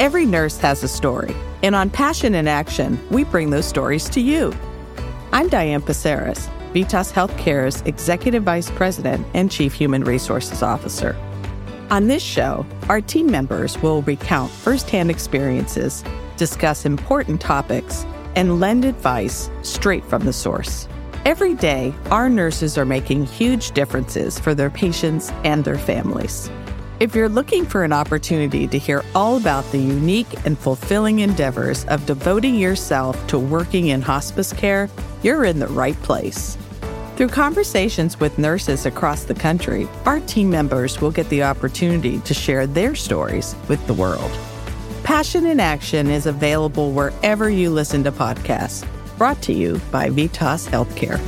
Every nurse has a story, and on Passion in Action, we bring those stories to you. I'm Diane Psaras, Vitas Healthcare's Executive Vice President and Chief Human Resources Officer. On this show, our team members will recount firsthand experiences, discuss important topics, and lend advice straight from the source. Every day, our nurses are making huge differences for their patients and their families. If you're looking for an opportunity to hear all about the unique and fulfilling endeavors of devoting yourself to working in hospice care, you're in the right place. Through conversations with nurses across the country, our team members will get the opportunity to share their stories with the world. Passion in Action is available wherever you listen to podcasts, brought to you by Vitas Healthcare.